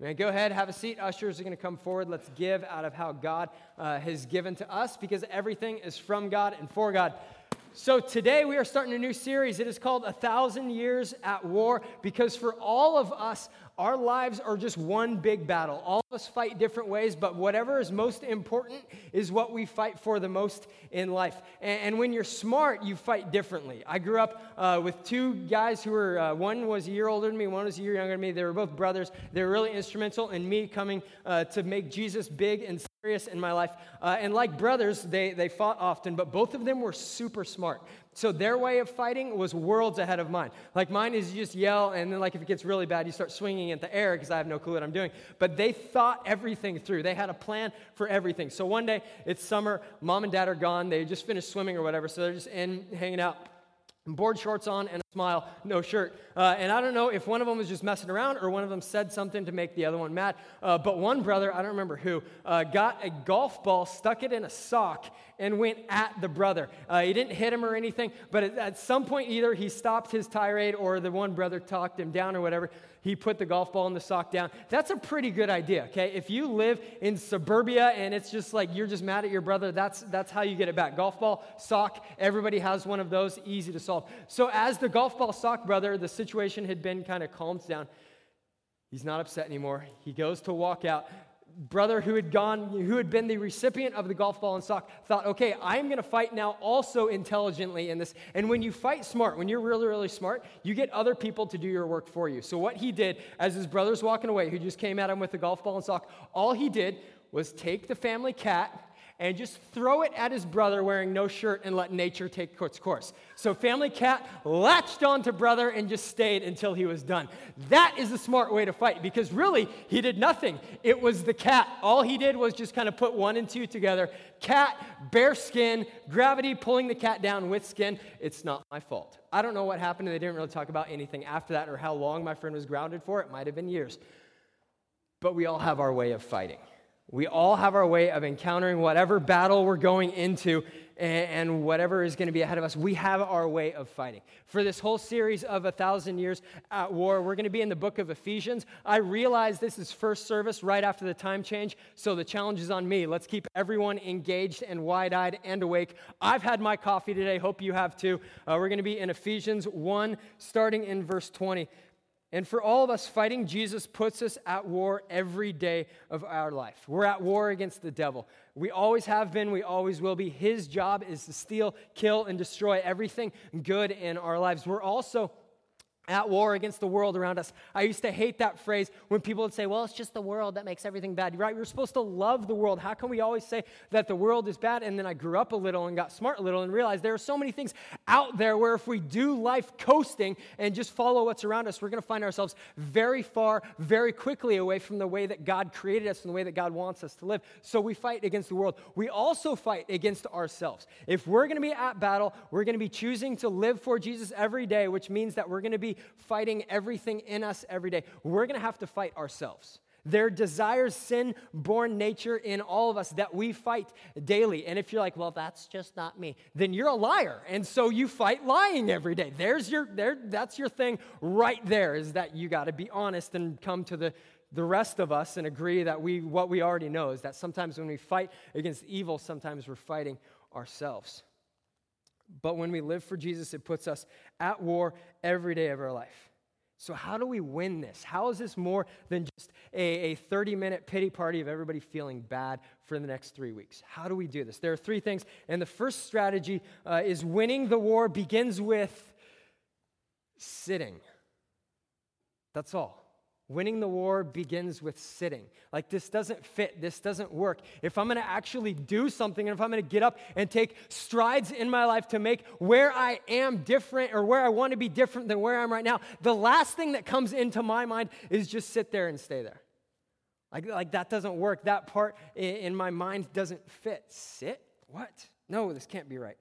Man, go ahead, have a seat. Ushers are going to come forward. Let's give out of how God uh, has given to us because everything is from God and for God. So today we are starting a new series. It is called A Thousand Years at War because for all of us, our lives are just one big battle. All of us fight different ways, but whatever is most important is what we fight for the most in life. And, and when you're smart, you fight differently. I grew up uh, with two guys who were, uh, one was a year older than me, one was a year younger than me. They were both brothers. They were really instrumental in me coming uh, to make Jesus big and in my life. Uh, and like brothers, they, they fought often, but both of them were super smart. So their way of fighting was worlds ahead of mine. Like mine is you just yell, and then like if it gets really bad, you start swinging at the air because I have no clue what I'm doing. But they thought everything through. They had a plan for everything. So one day it's summer, mom and dad are gone. They just finished swimming or whatever, so they're just in hanging out board shorts on and a smile, no shirt. Uh, and I don't know if one of them was just messing around or one of them said something to make the other one mad. Uh, but one brother, I don't remember who, uh, got a golf ball, stuck it in a sock, and went at the brother. Uh, he didn't hit him or anything, but at, at some point, either he stopped his tirade or the one brother talked him down or whatever he put the golf ball in the sock down. That's a pretty good idea, okay? If you live in suburbia and it's just like you're just mad at your brother, that's, that's how you get it back. Golf ball, sock, everybody has one of those, easy to solve. So, as the golf ball sock brother, the situation had been kind of calmed down. He's not upset anymore. He goes to walk out brother who had gone, who had been the recipient of the golf ball and sock, thought, okay, I'm going to fight now also intelligently in this. And when you fight smart, when you're really, really smart, you get other people to do your work for you. So what he did, as his brother's walking away, who just came at him with the golf ball and sock, all he did was take the family cat and just throw it at his brother wearing no shirt and let nature take its course. So Family Cat latched onto brother and just stayed until he was done. That is a smart way to fight because really he did nothing. It was the cat. All he did was just kind of put one and two together. Cat, bare skin, gravity pulling the cat down with skin. It's not my fault. I don't know what happened. They didn't really talk about anything after that or how long my friend was grounded for. It might have been years. But we all have our way of fighting. We all have our way of encountering whatever battle we're going into and, whatever is going to be ahead of us. We have our way of fighting. For this whole series of a thousand years at war, we're going to be in the book of Ephesians. I realize this is first service right after the time change, so the challenge is on me. Let's keep everyone engaged and wide eyed and awake. I've had my coffee today. Hope you have too. Uh, we're going to be in Ephesians 1, starting in verse 20. And for all of us, fighting Jesus puts us at war every day of our life. We're at war against the devil. We always have been, we always will be. His job is to steal, kill, and destroy everything good in our lives. We're also at war against the world around us. I used to hate that phrase when people would say, well, it's just the world that makes everything bad. Right? We're supposed to love the world. How can we always say that the world is bad? And then I grew up a little and got smart a little and realized there are so many things out there where if we do life coasting and just follow what's around us, we're going to find ourselves very far, very quickly away from the way that God created us and the way that God wants us to live. So we fight against the world. We also fight against ourselves. If we're going to be at battle, we're going to be choosing to live for Jesus every day, which means that we're going to be fighting everything in us every day. We're going to have to fight ourselves. There desires sin born nature in all of us that we fight daily. And if you're like, well, that's just not me, then you're a liar. And so you fight lying every day. There's your, there, that's your thing right there is that you got to be honest and come to the, the rest of us and agree that we, what we already know is that sometimes when we fight against evil, sometimes we're fighting ourselves. But when we live for Jesus, it puts us at war every day of our life. So, how do we win this? How is this more than just a, a, 30 minute pity party of everybody feeling bad for the next three weeks? How do we do this? There are three things. And the first strategy uh, is winning the war begins with sitting. That's all. Winning the war begins with sitting. Like, this doesn't fit. This doesn't work. If I'm going to actually do something, and if I'm going to get up and take strides in my life to make where I am different or where I want to be different than where I am right now, the last thing that comes into my mind is just sit there and stay there. Like, like that doesn't work. That part in my mind doesn't fit. Sit? What? No, this can't be right.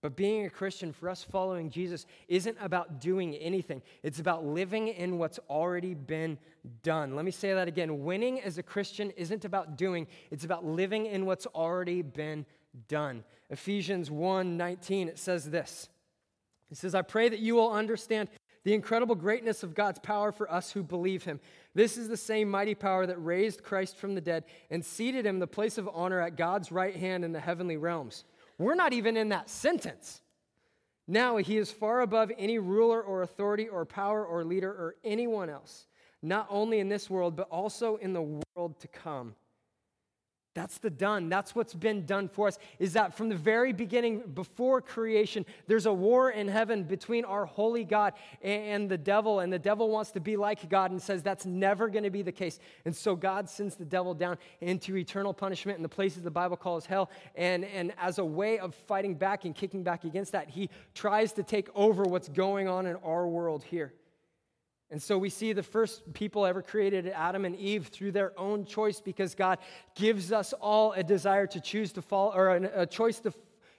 But being a Christian, for us following Jesus, isn't about doing anything. It's about living in what's already been done. Let me say that again. Winning as a Christian isn't about doing, it's about living in what's already been done. Ephesians 1 19, it says this. It says, I pray that you will understand the incredible greatness of God's power for us who believe him This is the same mighty power that raised Christ from the dead and seated him the place of honor at God's right hand in the heavenly realms. We're not even in that sentence. Now he is far above any ruler or authority or power or leader or anyone else, not only in this world, but also in the world to come. That's the done. That's what's been done for us. Is that from the very beginning, before creation, there's a war in heaven between our holy God and the devil. And the devil wants to be like God and says that's never going to be the case. And so God sends the devil down into eternal punishment in the places the Bible calls hell. And, and as a way of fighting back and kicking back against that, he tries to take over what's going on in our world here. And so we see the first people ever created, Adam and Eve, through their own choice because God gives us all a desire to choose to follow, or a, choice to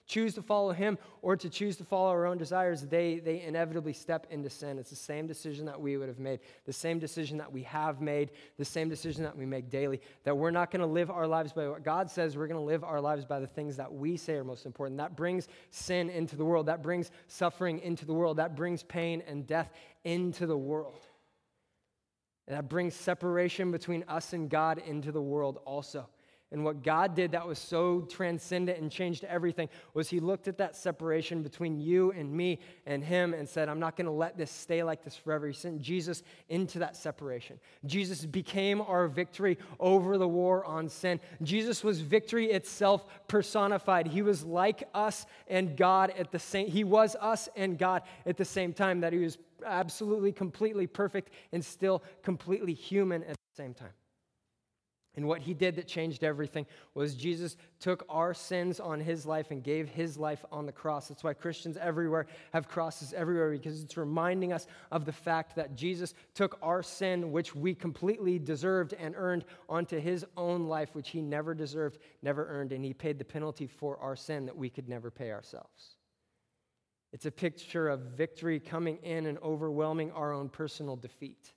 choose to follow Him or to choose to follow our own desires. They, they inevitably step into sin. It's the same decision that we would have made, the same decision that we have made, the same decision that we make daily. That we're not going to live our lives by what God says, we're going to live our lives by the things that we say are most important. That brings sin into the world, that brings suffering into the world, that brings pain and death into the world. And that brings separation between us and God into the world also. And what God did that was so transcendent and changed everything was He looked at that separation between you and me and Him and said, I'm not going to let this stay like this forever. He sent Jesus into that separation. Jesus became our victory over the war on sin. Jesus was victory itself personified. He was like us and God at the same He was us and God at the same time that He was absolutely, completely perfect and still completely human at the same time. And what he did that changed everything was Jesus took our sins on his life and gave his life on the cross. That's why Christians everywhere have crosses everywhere because it's reminding us of the fact that Jesus took our sin, which we completely deserved and earned, onto his own life, which he never deserved, never earned, and he paid the penalty for our sin that we could never pay ourselves. It's a picture of victory coming in and overwhelming our own personal defeat.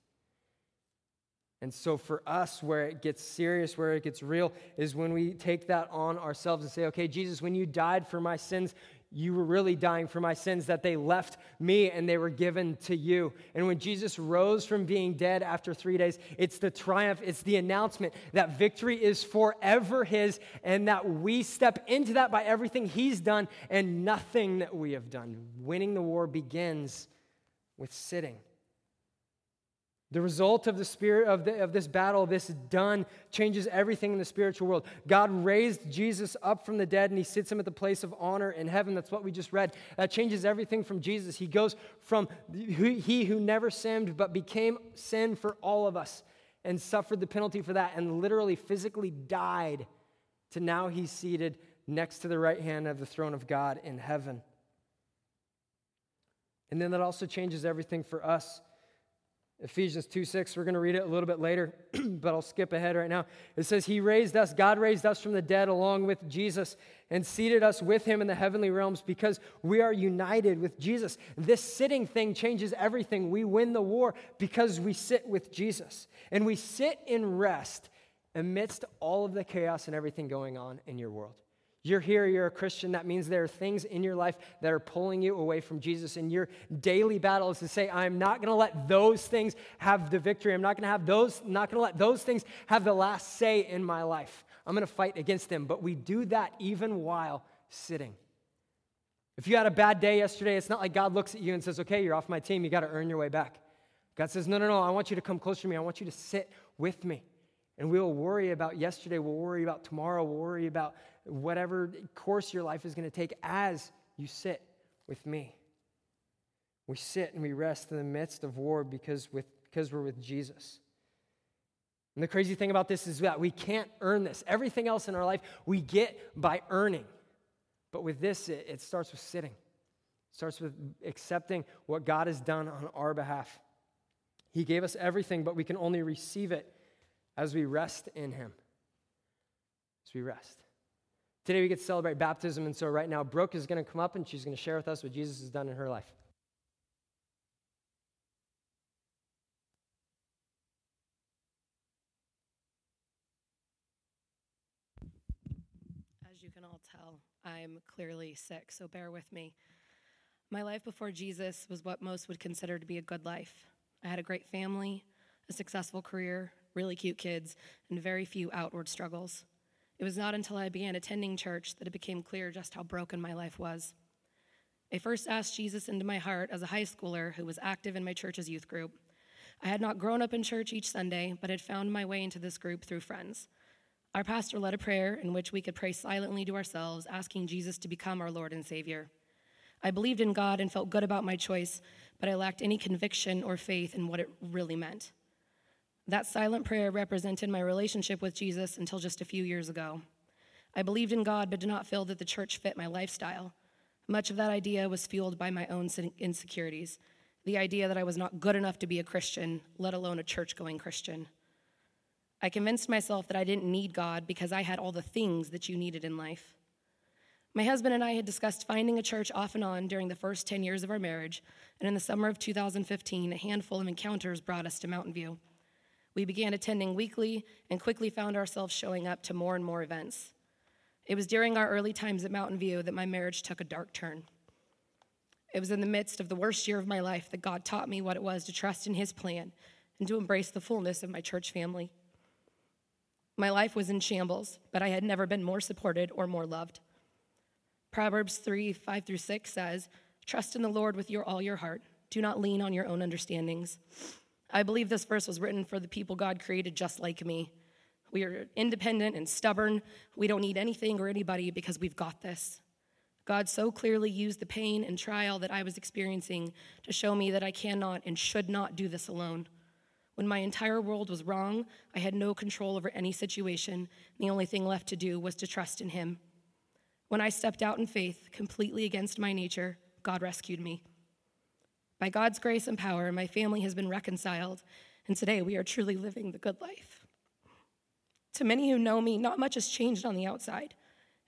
And so, for us, where it gets serious, where it gets real, is when we take that on ourselves and say, okay, Jesus, when you died for my sins, you were really dying for my sins, that they left me and they were given to you. And when Jesus rose from being dead after three days, it's the triumph, it's the announcement that victory is forever His and that we step into that by everything He's done and nothing that we have done. Winning the war begins with sitting. The result of the spirit of, the, of this battle, this done, changes everything in the spiritual world. God raised Jesus up from the dead and he sits him at the place of honor in heaven. That's what we just read. That changes everything from Jesus. He goes from he who never sinned but became sin for all of us and suffered the penalty for that and literally physically died to now he's seated next to the right hand of the throne of God in heaven. And then that also changes everything for us Ephesians 2 6, we're going to read it a little bit later, but I'll skip ahead right now. It says, He raised us, God raised us from the dead along with Jesus and seated us with Him in the heavenly realms because we are united with Jesus. This sitting thing changes everything. We win the war because we sit with Jesus. And we sit in rest amidst all of the chaos and everything going on in your world. You're here, you're a Christian. That means there are things in your life that are pulling you away from Jesus. And your daily battle is to say, I'm not going to let those things have the victory. I'm not going to have those, not going to let those things have the last say in my life. I'm going to fight against them. But we do that even while sitting. If you had a bad day yesterday, it's not like God looks at you and says, Okay, you're off my team. You got to earn your way back. God says, No, no, no. I want you to come closer to me. I want you to sit with me. And we'll worry about yesterday. We'll worry about tomorrow. We'll worry about whatever course your life is going to take as you sit with me. We sit and we rest in the midst of war because, with, because we're with Jesus. And the crazy thing about this is that we can't earn this. Everything else in our life we get by earning. But with this, it, it starts with sitting. It starts with accepting what God has done on our behalf. He gave us everything, but we can only receive it as we rest in Him. As we rest. Today we get to celebrate baptism, and so right now Brooke is going to come up and she's going to share with us what Jesus has done in her life. As you can all tell, I'm clearly sick, so bear with me. My life before Jesus was what most would consider to be a good life. I had a great family, a successful career, really cute kids, and very few outward struggles. It was not until I began attending church that it became clear just how broken my life was. I first asked Jesus into my heart as a high schooler who was active in my church's youth group. I had not grown up in church each Sunday, but had found my way into this group through friends. Our pastor led a prayer in which we could pray silently to ourselves, asking Jesus to become our Lord and Savior. I believed in God and felt good about my choice, but I lacked any conviction or faith in what it really meant. That silent prayer represented my relationship with Jesus until just a few years ago. I believed in God, but did not feel that the church fit my lifestyle. Much of that idea was fueled by my own insecurities the idea that I was not good enough to be a Christian, let alone a church going Christian. I convinced myself that I didn't need God because I had all the things that you needed in life. My husband and I had discussed finding a church off and on during the first 10 years of our marriage, and in the summer of 2015, a handful of encounters brought us to Mountain View. We began attending weekly and quickly found ourselves showing up to more and more events. It was during our early times at Mountain View that my marriage took a dark turn. It was in the midst of the worst year of my life that God taught me what it was to trust in His plan and to embrace the fullness of my church family. My life was in shambles, but I had never been more supported or more loved. Proverbs 3 5 through 6 says, Trust in the Lord with your, all your heart. Do not lean on your own understandings. I believe this verse was written for the people God created just like me. We are independent and stubborn. We don't need anything or anybody because we've got this. God so clearly used the pain and trial that I was experiencing to show me that I cannot and should not do this alone. When my entire world was wrong, I had no control over any situation. The only thing left to do was to trust in Him. When I stepped out in faith, completely against my nature, God rescued me. By God's grace and power, my family has been reconciled, and today we are truly living the good life. To many who know me, not much has changed on the outside.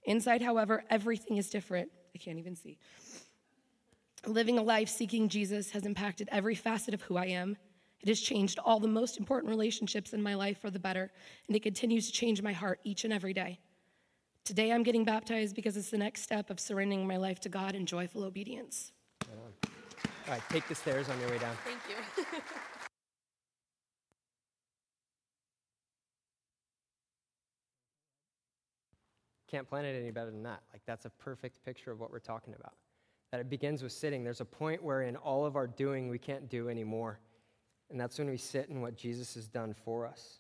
Inside, however, everything is different. I can't even see. Living a life seeking Jesus has impacted every facet of who I am. It has changed all the most important relationships in my life for the better, and it continues to change my heart each and every day. Today, I'm getting baptized because it's the next step of surrendering my life to God in joyful obedience. All right, take the stairs on your way down. Thank you. Can't plan it any better than that. Like, that's a perfect picture of what we're talking about. That it begins with sitting. There's a point where in all of our doing, we can't do anymore. And that's when we sit in what Jesus has done for us.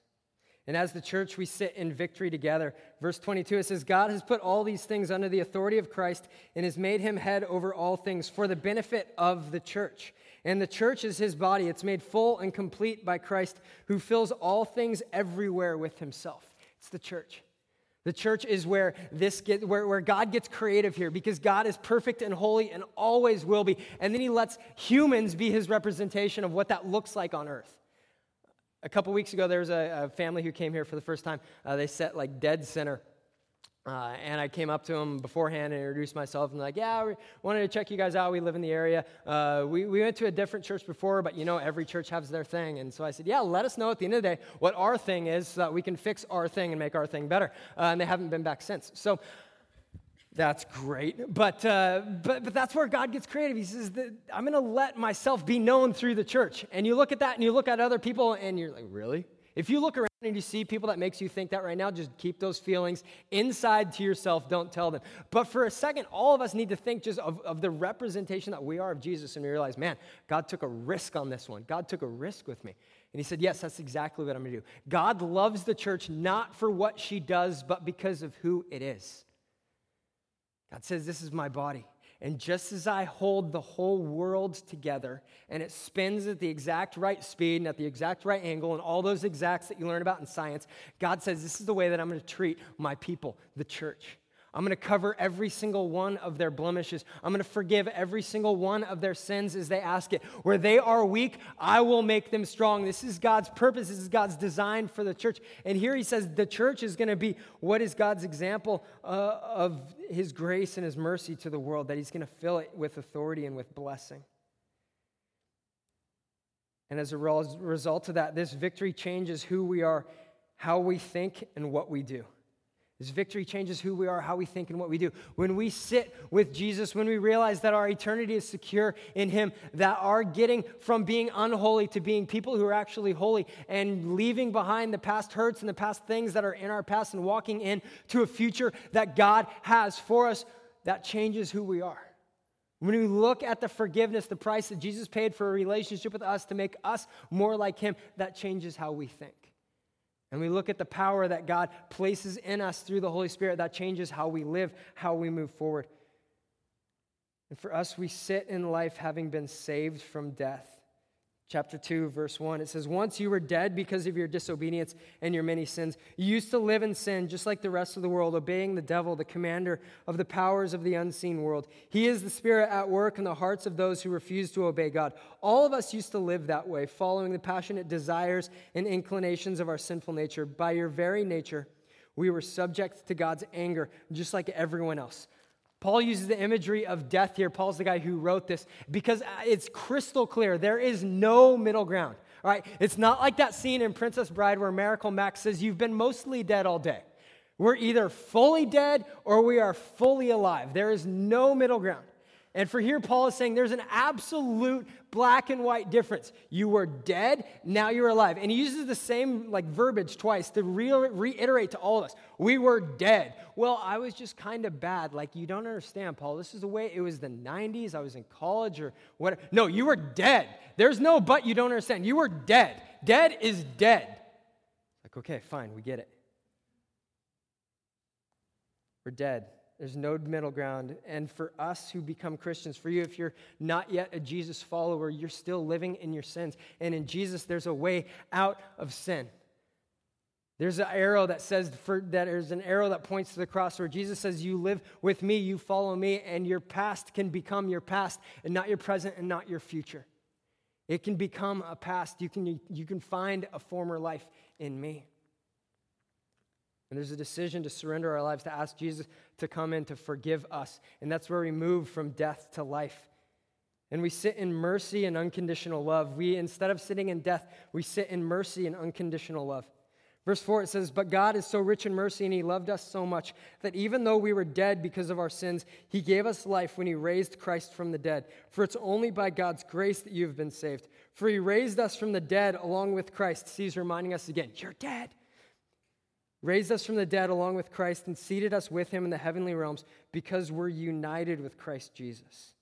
And as the church, we sit in victory together. Verse 22, it says, God has put all these things under the authority of Christ and has made him head over all things for the benefit of the church. And the church is his body. It's made full and complete by Christ, who fills all things everywhere with himself. It's the church. The church is where this get, where, where God gets creative here because God is perfect and holy and always will be. And then he lets humans be his representation of what that looks like on earth. A couple weeks ago, there was a, a family who came here for the first time. Uh, they set like dead center uh, and I came up to them beforehand and introduced myself and like, yeah, we wanted to check you guys out. We live in the area. Uh, we, we went to a different church before, but you know, every church has their thing. And so I said, yeah, let us know at the end of the day what our thing is so that we can fix our thing and make our thing better. Uh, and they haven't been back since. So that's great. But, uh, but, but that's where God gets creative. He says, that I'm going to let myself be known through the church. And you look at that and you look at other people and you're like, really? If you look around and you see people that makes you think that right now, just keep those feelings inside to yourself. Don't tell them. But for a second, all of us need to think just of, of the representation that we are of Jesus and we realize, man, God took a risk on this one. God took a risk with me. And he said, Yes, that's exactly what I'm going to do. God loves the church not for what she does, but because of who it is. God says, This is my body. And just as I hold the whole world together and it spins at the exact right speed and at the exact right angle and all those exacts that you learn about in science, God says, This is the way that I'm going to treat my people, the church. I'm going to cover every single one of their blemishes. I'm going to forgive every single one of their sins as they ask it. Where they are weak, I will make them strong. This is God's purpose. This is God's design for the church. And here he says the church is going to be what is God's example uh, of his grace and his mercy to the world, that he's going to fill it with authority and with blessing. And as a result of that, this victory changes who we are, how we think, and what we do. His victory changes who we are, how we think, and what we do. When we sit with Jesus, when we realize that our eternity is secure in Him, that our getting from being unholy to being people who are actually holy and leaving behind the past hurts and the past things that are in our past and walking into a future that God has for us, that changes who we are. When we look at the forgiveness, the price that Jesus paid for a relationship with us to make us more like Him, that changes how we think and we look at the power that God places in us through the Holy Spirit, that changes how we live, how we move forward. And for us, we sit in life having been saved from death chapter 2, verse 1. It says, Once you were dead because of your disobedience and your many sins. You used to live in sin just like the rest of the world, obeying the devil, the commander of the powers of the unseen world. He is the spirit at work in the hearts of those who refuse to obey God. All of us used to live that way, following the passionate desires and inclinations of our sinful nature. By your very nature, we were subject to God's anger, just like everyone else. Paul uses the imagery of death here. Paul's the guy who wrote this because it's crystal clear. There is no middle ground. Right? It's not like that scene in Princess Bride where Miracle Max says, You've been mostly dead all day. We're either fully dead or we are fully alive. There is no middle ground. And for here, Paul is saying there's an absolute black and white difference. You were dead, now you're alive. And he uses the same like verbiage twice to re- reiterate to all of us. We were dead. Well, I was just kind of bad. Like, you don't understand, Paul. This is the way it was the 90s. I was in college or whatever. No, you were dead. There's no but you don't understand. You were dead. Dead is dead. Like, okay, fine, we get it. We're dead. There's no middle ground. And for us who become Christians, for you, if you're not yet a Jesus follower, you're still living in your sins. And in Jesus, there's a way out of sin. There's an arrow that says for, that there's an arrow that points to the cross where Jesus says, You live with me, you follow me, and your past can become your past and not your present and not your future. It can become a past. You can, you can find a former life in me. And there's a decision to surrender our lives, to ask Jesus to come in to forgive us. And that's where we move from death to life. And we sit in mercy and unconditional love. We, instead of sitting in death, we sit in mercy and unconditional love. Verse 4, it says, But God is so rich in mercy, and He loved us so much that even though we were dead because of our sins, He gave us life when He raised Christ from the dead. For it's only by God's grace that you have been saved. For He raised us from the dead along with Christ. He's reminding us again, You're dead raised us from the dead along with Christ, and seated us with him in the heavenly realms because we're united with Christ Jesus.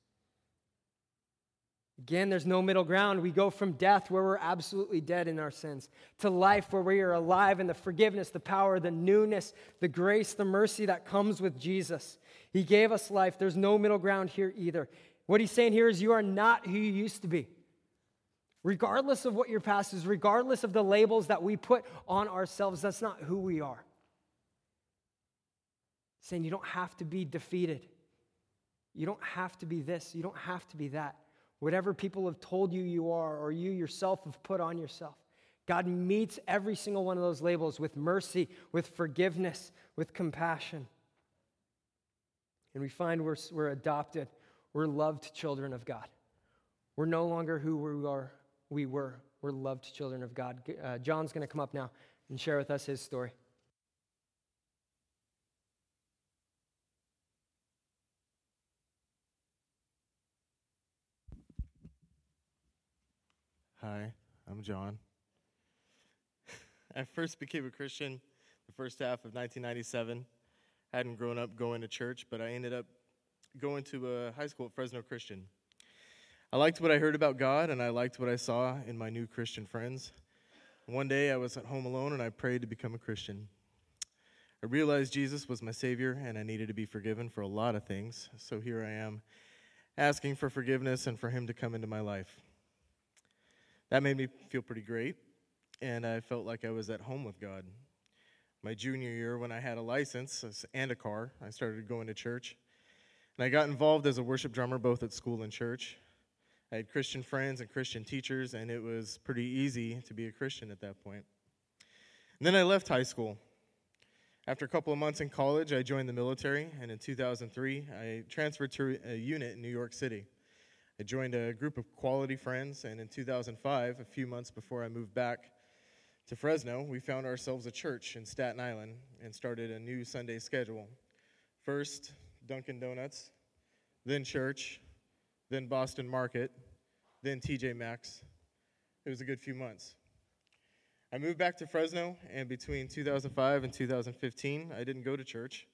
Again, there's no middle ground. We go from death, where we're absolutely dead in our sins, to life, where we are alive in the forgiveness, the power, the newness, the grace, the mercy that comes with Jesus. He gave us life. There's no middle ground here either. What he's saying here is, you are not who you used to be. Regardless of what your past is, regardless of the labels that we put on ourselves, that's not who we are. Saying you don't have to be defeated. You don't have to be this. You don't have to be that. Whatever people have told you you are, or you yourself have put on yourself. God meets every single one of those labels with mercy, with forgiveness, with compassion. And we find we're, we're adopted, we're loved children of God. We're no longer who we are we were. We're loved children of God. Uh, John's going to come up now and share with us his story. Hi, I'm John. I first became a Christian the first half of 1997. I hadn't grown up going to church, but I ended up going to a high school at Fresno Christian. I liked what I heard about God, and I liked what I saw in my new Christian friends. One day I was at home alone and I prayed to become a Christian. I realized Jesus was my Savior and I needed to be forgiven for a lot of things. So here I am asking for forgiveness and for Him to come into my life. That made me feel pretty great, and I felt like I was at home with God. My junior year, when I had a license and a car, I started going to church. And I got involved as a worship drummer both at school and church. I had Christian friends and Christian teachers, and it was pretty easy to be a Christian at that point. And then I left high school. After a couple of months in college, I joined the military, and in 2003, I transferred to a unit in New York City. I joined a group of quality friends, and in 2005, a few months before I moved back to Fresno, we found ourselves a church in Staten Island and started a new Sunday schedule. First, Dunkin' Donuts, then church, then Boston Market, then TJ Maxx. It was a good few months. I moved back to Fresno, and between 2005 and 2015, I didn't go to church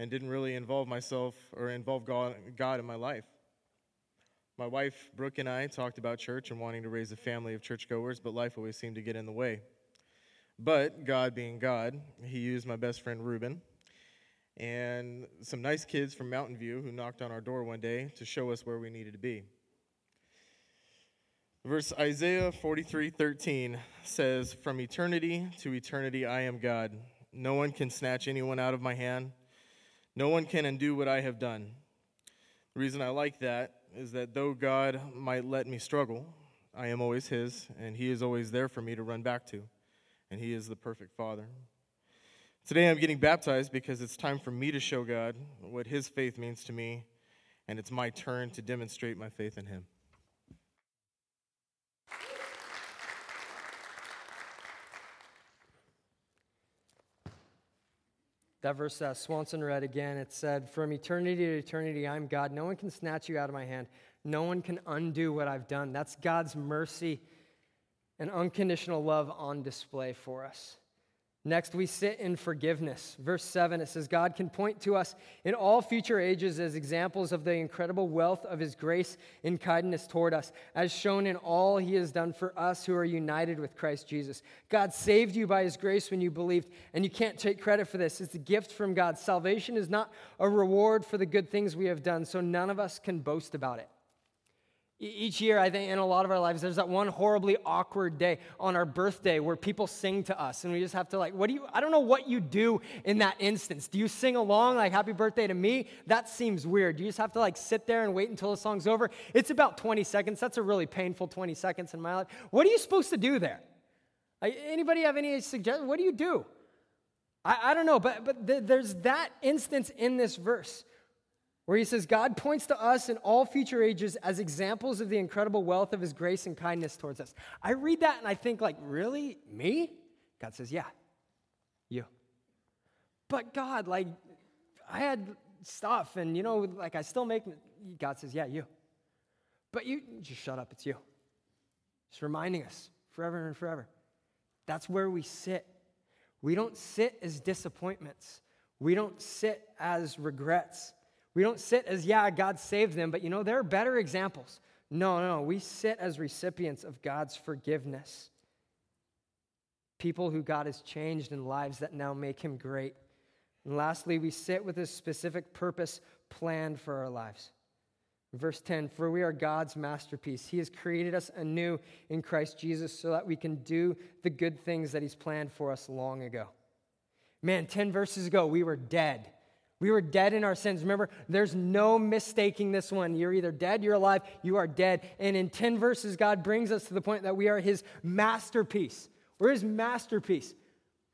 and didn't really involve myself or involve God, in my life. My wife, Brooke, and I talked about church and wanting to raise a family of churchgoers, but life always seemed to get in the way. But God being God, He used my best friend Ruben and some nice kids from Mountain View who knocked on our door one day to show us where we needed to be. Verse Isaiah 43:13 says, "From eternity to eternity I am God. No one can snatch anyone out of my hand. No one can undo what I have done." The reason I like that is that though God might let me struggle, I am always his and he is always there for me to run back to, and he is the perfect father. Today I'm getting baptized because it's time for me to show God what his faith means to me, and it's my turn to demonstrate my faith in him. That verse that Swanson read again, it said, From eternity to eternity, I'm God. No one can snatch you out of my hand. No one can undo what I've done. That's God's mercy and unconditional love on display for us. Next, we sit in forgiveness. Verse 7, it says, God can point to us in all future ages as examples of the incredible wealth of his grace and kindness toward us, as shown in all he has done for us who are united with Christ Jesus. God saved you by his grace when you believed, and you can't take credit for this. It's a gift from God. Salvation is not a reward for the good things we have done, so none of us can boast about it. Each year, I think in a lot of our lives, there's that one horribly awkward day on our birthday where people sing to us, and we just have to, like, what do you, I don't know what you do in that instance. Do you sing along, like, happy birthday to me? That seems weird. You just have to, like, sit there and wait until the song's over. It's about 20 seconds. That's a really painful 20 seconds in my life. What are you supposed to do there? Anybody have any suggestions? What do you do? I, I don't know, but, but th- there's that instance in this verse where he says, God points to us in all future ages as examples of the incredible wealth of his grace and kindness towards us. I read that and I think, like, really? Me? God says, yeah, you. But God, like, I had stuff and, you know, like, I still make, God says, yeah, you. But you, just shut up, it's you. Just reminding us forever and forever. That's where we sit. We don't sit as disappointments, we don't sit as regrets. We don't sit as, yeah, God saved them, but you know, there are better examples. No, no, we sit as recipients of God's forgiveness. People who God has changed in lives that now make him great. And lastly, we sit with a specific purpose planned for our lives. Verse 10 For we are God's masterpiece. He has created us anew in Christ Jesus so that we can do the good things that He's planned for us long ago. Man, 10 verses ago, we were dead. We were dead in our sins. Remember, there's no mistaking this one. You're either dead, you're alive, you are dead. And in 10 verses, God brings us to the point that we are his masterpiece. We're his masterpiece.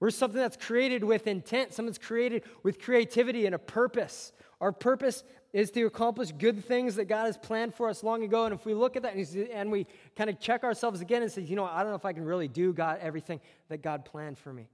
We're something that's created with intent, something that's created with creativity and a purpose. Our purpose is to accomplish good things that God has planned for us long ago. And if we look at that and we kind of check ourselves again and say, you know, I don't know if I can really do God everything that God planned for me.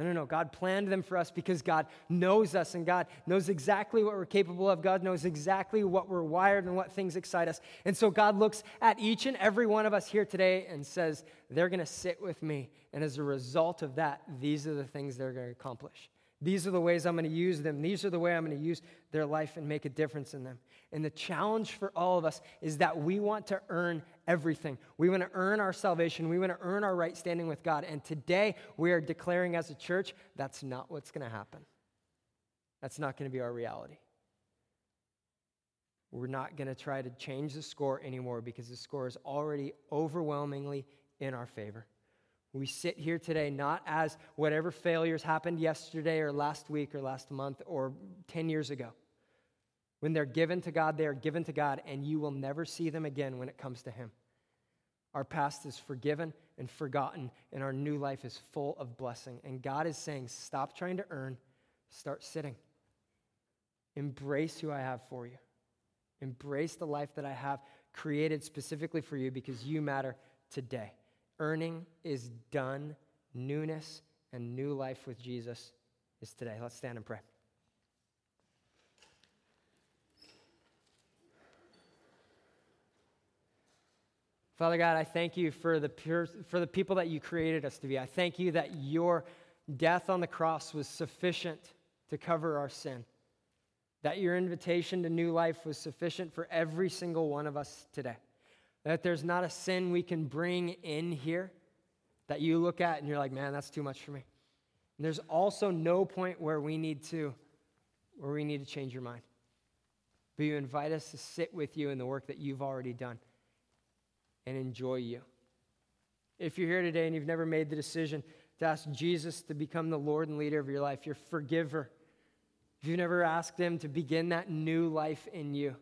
No, no, no. God planned them for us because God knows us and God knows exactly what we're capable of. God knows exactly what we're wired and what things excite us. And so God looks at each and every one of us here today and says, they're going to sit with me. And as a result of that, these are the things they're going to accomplish. These are the ways I'm going to use them. These are the way I'm going to use their life and make a difference in them. And the challenge for all of us is that we want to earn everything. We want to earn our salvation. We want to earn our right standing with God. And today we are declaring as a church that's not what's going to happen. That's not going to be our reality. We're not going to try to change the score anymore because the score is already overwhelmingly in our favor. We sit here today not as whatever failures happened yesterday or last week or last month or 10 years ago. When they're given to God, they are given to God, and you will never see them again when it comes to Him. Our past is forgiven and forgotten, and our new life is full of blessing. And God is saying, stop trying to earn, start sitting. Embrace who I have for you. Embrace the life that I have created specifically for you because you matter today. earning is done, newness and new life with Jesus is today. Let's stand and pray. Father God, I thank you for the, pure, for the people that you created us to be. I thank you that your death on the cross was sufficient to cover our sin, that your invitation to new life was sufficient for every single one of us today, that there's not a sin we can bring in here that you look at and you're like, man, that's too much for me. And there's also no point where we need to where we need to change your mind. But you invite us to sit with you in the work that you've already done and enjoy you. If you're here today and you've never made the decision to ask Jesus to become the Lord and leader of your life, your forgiver, if you've never asked Him to begin that new life in you,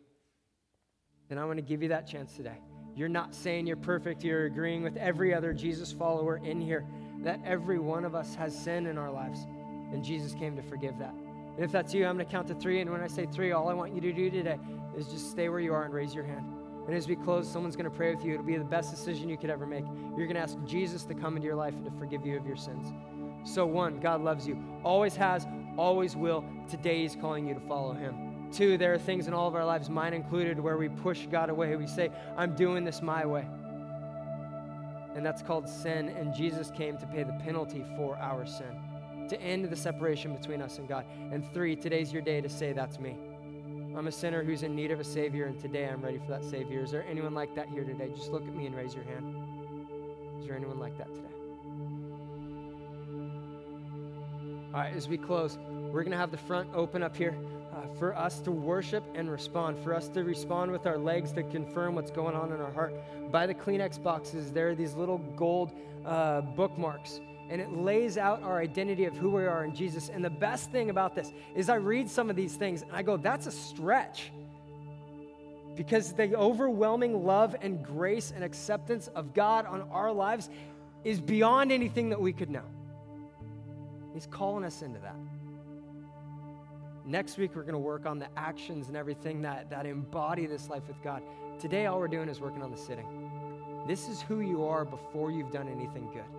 then I want to give you that chance today. You're not saying you're perfect, you're agreeing with every other Jesus follower in here that every one of us has sin in our lives, and Jesus came to forgive that. And if that's you, I'm going to count to three, and when I say three, all I want you to do today is just stay where you are and raise your hand. And as we close, someone's going to pray with you. It'll be the best decision you could ever make. You're going to ask Jesus to come into your life and to forgive you of your sins. So, one, God loves you, always has, always will. Today, He's calling you to follow Him. Two, there are things in all of our lives, mine included, where we push God away. We say, I'm doing this my way. And that's called sin. And Jesus came to pay the penalty for our sin, to end the separation between us and God. And three, today's your day to say, That's me. I'm a sinner who's in need of a Savior, and today I'm ready for that Savior. Is there anyone like that here today? Just look at me and raise your hand. Is there anyone like that today? All right, as we close, we're going to have the front open up here uh, for us to worship and respond, for us to respond with our legs to confirm what's going on in our heart. By the Kleenex boxes, there are these little gold uh, bookmarks and it lays out our identity of who we are in Jesus. And the best thing about this is I read some of these things and I go, that's a stretch. Because the overwhelming love and grace and acceptance of God on our lives is beyond anything that we could know. He's calling us into that. Next week, we're going to work on the actions and everything that, that embody this life with God. Today, all we're doing is working on the sitting. This is who you are before you've done anything good.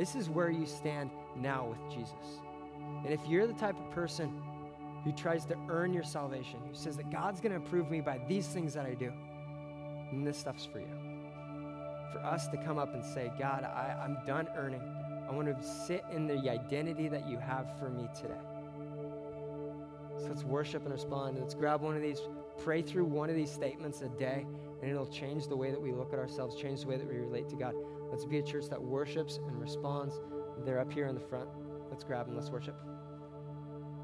This is where you stand now with Jesus. And if you're the type of person who tries to earn your salvation, who says that God's going to approve me by these things that I do, then this stuff's for you. For us to come up and say, God, I, I'm done earning. I want to sit in the identity that you have for me today. So let's worship and respond. Let's grab one of these, pray through one of these statements a day, and it'll change the way that we look at ourselves, change the way that we relate to God. Let's be a church that worships and responds. They're up here in the front. Let's grab them. Let's worship.